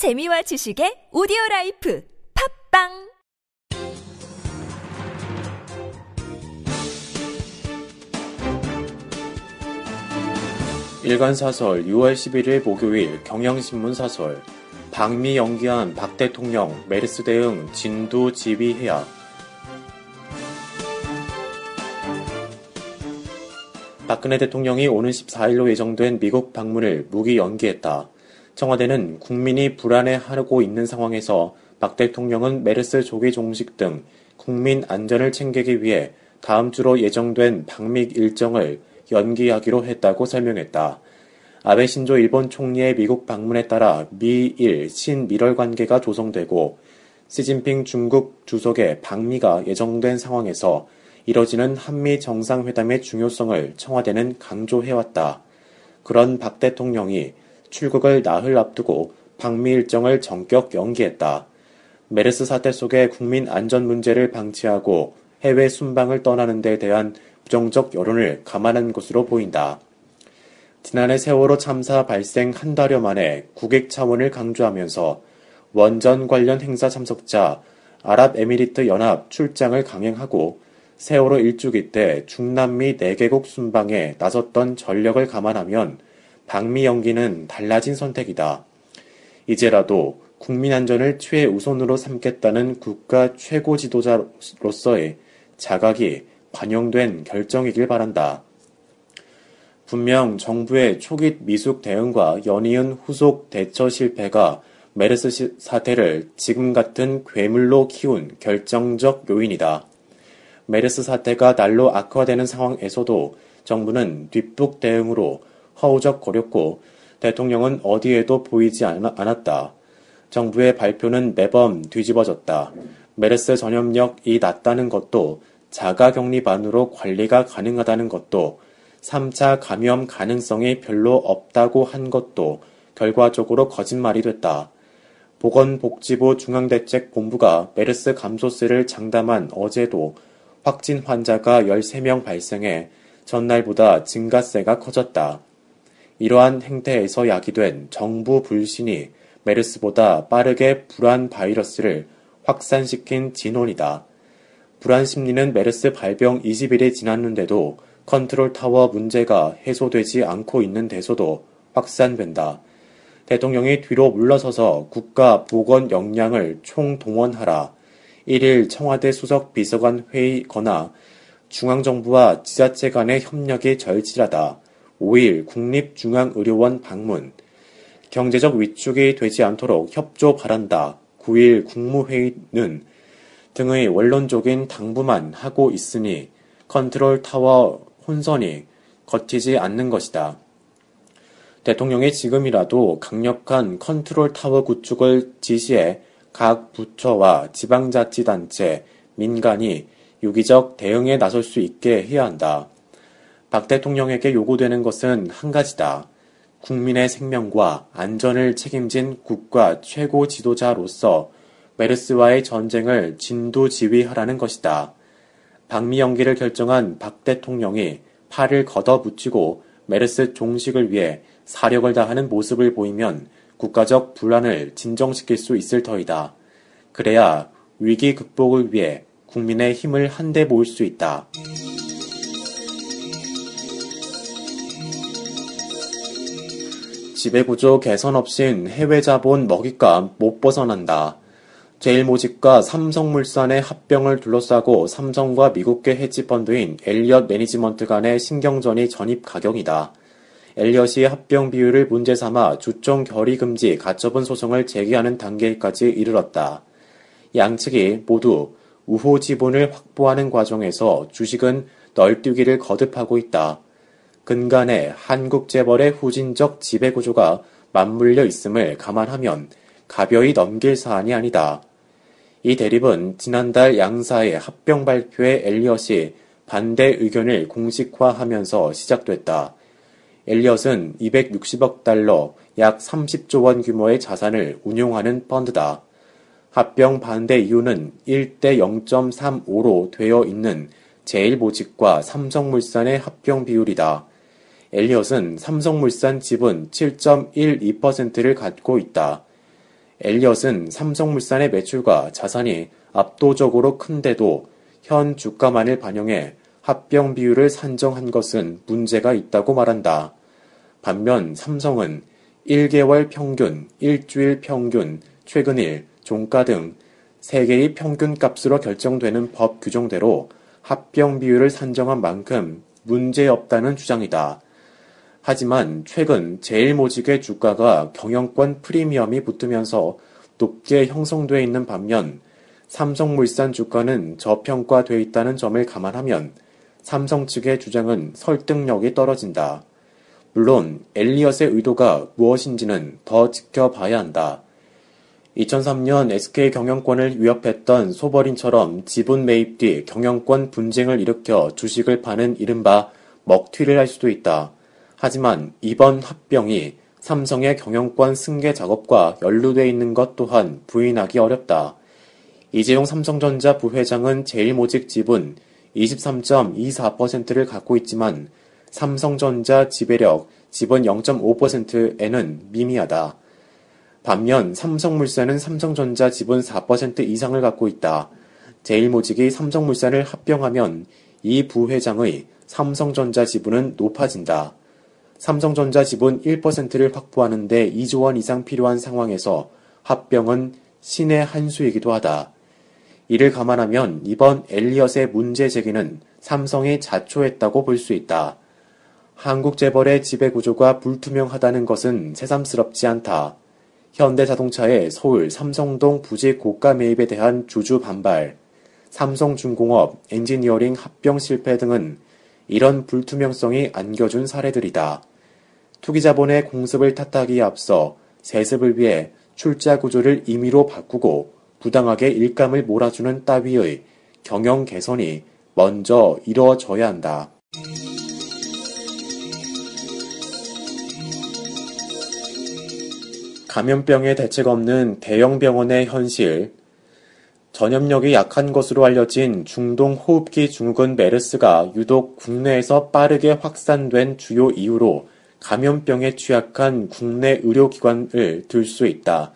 재미와 지식의 오디오 라이프 팟빵! 일간 사설 6월 11일 목요일 경향신문 사설. 방미 연기한 박 대통령 메르스 대응 진두지휘해야. 박근혜 대통령이 오는 14일로 예정된 미국 방문을 무기 연기했다. 청와대는 국민이 불안해하고 있는 상황에서 박 대통령은 메르스 조기 종식 등 국민 안전을 챙기기 위해 다음 주로 예정된 방미 일정을 연기하기로 했다고 설명했다. 아베 신조 일본 총리의 미국 방문에 따라 미일 신미럴 관계가 조성되고 시진핑 중국 주석의 방미가 예정된 상황에서 이뤄지는 한미 정상회담의 중요성을 청와대는 강조해왔다. 그런 박 대통령이 출국을 나흘 앞두고 방미 일정을 전격 연기했다. 메르스 사태 속에 국민 안전 문제를 방치하고 해외 순방을 떠나는 데 대한 부정적 여론을 감안한 것으로 보인다. 지난해 세월호 참사 발생 한 달여 만에 국익 차원을 강조하면서 원전 관련 행사 참석자 아랍에미리트 연합 출장을 강행하고 세월호 일주기 때 중남미 4개국 순방에 나섰던 전력을 감안하면 방미 연기는 달라진 선택이다. 이제라도 국민 안전을 최우선으로 삼겠다는 국가 최고 지도자로서의 자각이 반영된 결정이길 바란다. 분명 정부의 초기 미숙 대응과 연이은 후속 대처 실패가 메르스 사태를 지금 같은 괴물로 키운 결정적 요인이다. 메르스 사태가 날로 악화되는 상황에서도 정부는 뒷북 대응으로 허우적거렸고 대통령은 어디에도 보이지 않았다. 정부의 발표는 매번 뒤집어졌다. 메르스 전염력이 낮다는 것도 자가 격리반으로 관리가 가능하다는 것도 3차 감염 가능성이 별로 없다고 한 것도 결과적으로 거짓말이 됐다. 보건복지부 중앙대책본부가 메르스 감소세를 장담한 어제도 확진 환자가 13명 발생해 전날보다 증가세가 커졌다. 이러한 행태에서 야기된 정부 불신이 메르스보다 빠르게 불안 바이러스를 확산시킨 진원이다. 불안 심리는 메르스 발병 20일이 지났는데도 컨트롤 타워 문제가 해소되지 않고 있는 데서도 확산된다. 대통령이 뒤로 물러서서 국가 보건 역량을 총동원하라. 1일 청와대 수석 비서관 회의거나 중앙정부와 지자체 간의 협력이 절실하다. 5일 국립중앙의료원 방문. 경제적 위축이 되지 않도록 협조 바란다. 9일 국무회의는 등의 원론적인 당부만 하고 있으니 컨트롤 타워 혼선이 걷히지 않는 것이다. 대통령이 지금이라도 강력한 컨트롤 타워 구축을 지시해 각 부처와 지방자치단체, 민간이 유기적 대응에 나설 수 있게 해야 한다. 박 대통령에게 요구되는 것은 한 가지다. 국민의 생명과 안전을 책임진 국가 최고 지도자로서 메르스와의 전쟁을 진두지휘하라는 것이다. 방미 연기를 결정한 박 대통령이 팔을 걷어붙이고 메르스 종식을 위해 사력을 다하는 모습을 보이면 국가적 불안을 진정시킬 수 있을 터이다. 그래야 위기 극복을 위해 국민의 힘을 한데 모을 수 있다. 지배구조 개선 없인 해외 자본 먹잇감 못 벗어난다. 제일모직과 삼성물산의 합병을 둘러싸고 삼성과 미국계 헤지펀드인 엘리엇 매니지먼트 간의 신경전이 전입 가격이다. 엘리엇이 합병 비율을 문제 삼아 주총 결의 금지 가처분 소송을 제기하는 단계까지 이르렀다. 양측이 모두 우호 지분을 확보하는 과정에서 주식은 널뛰기를 거듭하고 있다. 근간에 한국 재벌의 후진적 지배구조가 맞물려 있음을 감안하면 가벼이 넘길 사안이 아니다. 이 대립은 지난달 양사의 합병 발표에 엘리엇이 반대 의견을 공식화하면서 시작됐다. 엘리엇은 260억 달러, 약 30조 원 규모의 자산을 운용하는 펀드다. 합병 반대 이유는 1대 0.35로 되어 있는 제일모직과 삼성물산의 합병 비율이다. 엘리엇은 삼성물산 지분 7.12%를 갖고 있다. 엘리엇은 삼성물산의 매출과 자산이 압도적으로 큰데도 현 주가만을 반영해 합병 비율을 산정한 것은 문제가 있다고 말한다. 반면 삼성은 1개월 평균, 일주일 평균, 최근일, 종가 등 세계의 평균 값으로 결정되는 법 규정대로 합병 비율을 산정한 만큼 문제 없다는 주장이다. 하지만 최근 제일모직의 주가가 경영권 프리미엄이 붙으면서 높게 형성돼 있는 반면 삼성물산 주가는 저평가돼 있다는 점을 감안하면 삼성 측의 주장은 설득력이 떨어진다. 물론 엘리엇의 의도가 무엇인지는 더 지켜봐야 한다. 2003년 SK 경영권을 위협했던 소버린처럼 지분 매입 뒤 경영권 분쟁을 일으켜 주식을 파는 이른바 먹튀를 할 수도 있다. 하지만 이번 합병이 삼성의 경영권 승계 작업과 연루돼 있는 것 또한 부인하기 어렵다. 이재용 삼성전자 부회장은 제일모직 지분 23.24%를 갖고 있지만 삼성전자 지배력 지분 0.5%에는 미미하다. 반면 삼성물산은 삼성전자 지분 4% 이상을 갖고 있다. 제일모직이 삼성물산을 합병하면 이 부회장의 삼성전자 지분은 높아진다. 삼성전자 지분 1%를 확보하는 데 2조 원 이상 필요한 상황에서 합병은 신의 한 수이기도 하다. 이를 감안하면 이번 엘리엇의 문제 제기는 삼성이 자초했다고 볼 수 있다. 한국 재벌의 지배 구조가 불투명하다는 것은 새삼스럽지 않다. 현대자동차의 서울 삼성동 부지 고가 매입에 대한 주주 반발, 삼성중공업 엔지니어링 합병 실패 등은 이런 불투명성이 안겨준 사례들이다. 투기자본의 공습을 탓하기에 앞서 세습을 위해 출자 구조를 임의로 바꾸고 부당하게 일감을 몰아주는 따위의 경영 개선이 먼저 이루어져야 한다. 감염병에 대책 없는 대형 병원의 현실. 전염력이 약한 것으로 알려진 중동 호흡기 증후군 메르스가 유독 국내에서 빠르게 확산된 주요 이유로 감염병에 취약한 국내 의료기관을 들 수 있다.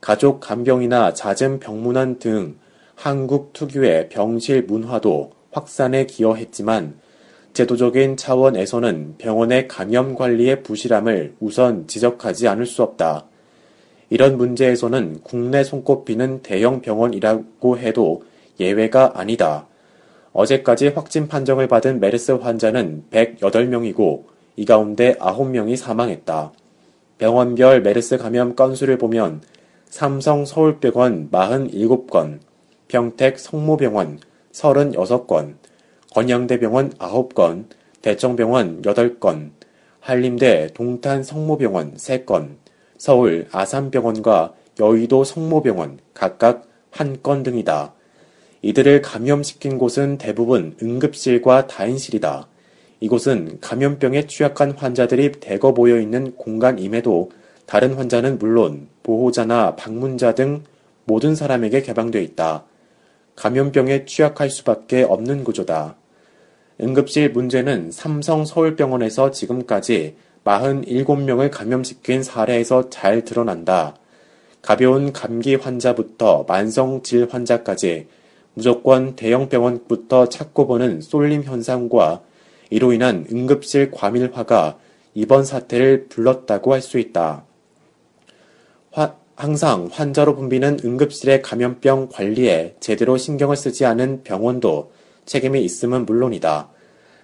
가족 간병이나 잦은 병문안 등 한국 특유의 병실 문화도 확산에 기여했지만 제도적인 차원에서는 병원의 감염 관리의 부실함을 우선 지적하지 않을 수 없다. 이런 문제에서는 국내 손꼽히는 대형 병원이라고 해도 예외가 아니다. 어제까지 확진 판정을 받은 메르스 환자는 108명이고 이 가운데 9명이 사망했다. 병원별 메르스 감염 건수를 보면 삼성 서울병원 47건, 평택 성모병원 36건, 건양대병원 9건, 대청병원 8건, 한림대 동탄 성모병원 3건, 서울 아산병원과 여의도 성모병원 각각 한건 등이다. 이들을 감염시킨 곳은 대부분 응급실과 다인실이다. 이곳은 감염병에 취약한 환자들이 대거 모여 있는 공간임에도 다른 환자는 물론 보호자나 방문자 등 모든 사람에게 개방되어 있다. 감염병에 취약할 수밖에 없는 구조다. 응급실 문제는 삼성 서울병원에서 지금까지 47명을 감염시킨 사례에서 잘 드러난다. 가벼운 감기 환자부터 만성 질 환자까지 무조건 대형 병원부터 찾고 보는 쏠림 현상과 이로 인한 응급실 과밀화가 이번 사태를 불렀다고 할 수 있다. 화, 항상 환자로 붐비는 응급실의 감염병 관리에 제대로 신경을 쓰지 않은 병원도 책임이 있음은 물론이다.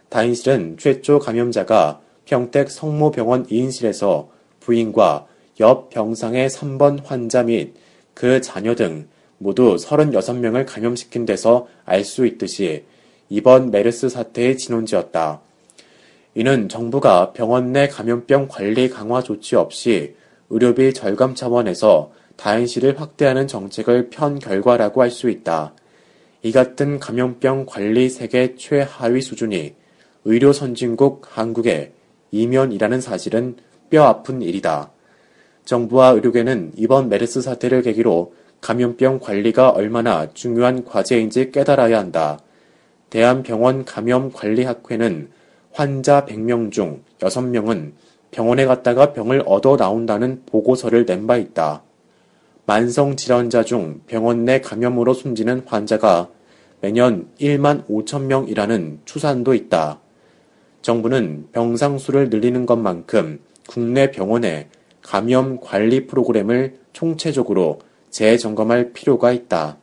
다인실은 최초 감염자가 평택 성모병원 2인실에서 부인과 옆 병상의 3번 환자 및 그 자녀 등 모두 36명을 감염시킨 데서 알 수 있듯이 이번 메르스 사태의 진원지였다. 이는 정부가 병원 내 감염병 관리 강화 조치 없이 의료비 절감 차원에서 다인실을 확대하는 정책을 편 결과라고 할 수 있다. 이 같은 감염병 관리 세계 최하위 수준이 의료 선진국 한국에 이면이라는 사실은 뼈 아픈 일이다. 정부와 의료계는 이번 메르스 사태를 계기로 감염병 관리가 얼마나 중요한 과제인지 깨달아야 한다. 대한병원 감염관리학회는 환자 100명 중 6명은 병원에 갔다가 병을 얻어 나온다는 보고서를 낸 바 있다. 만성 질환자 중 병원 내 감염으로 숨지는 환자가 매년 1만 5천 명이라는 추산도 있다. 정부는 병상 수를 늘리는 것만큼 국내 병원의 감염 관리 프로그램을 총체적으로 재점검할 필요가 있다.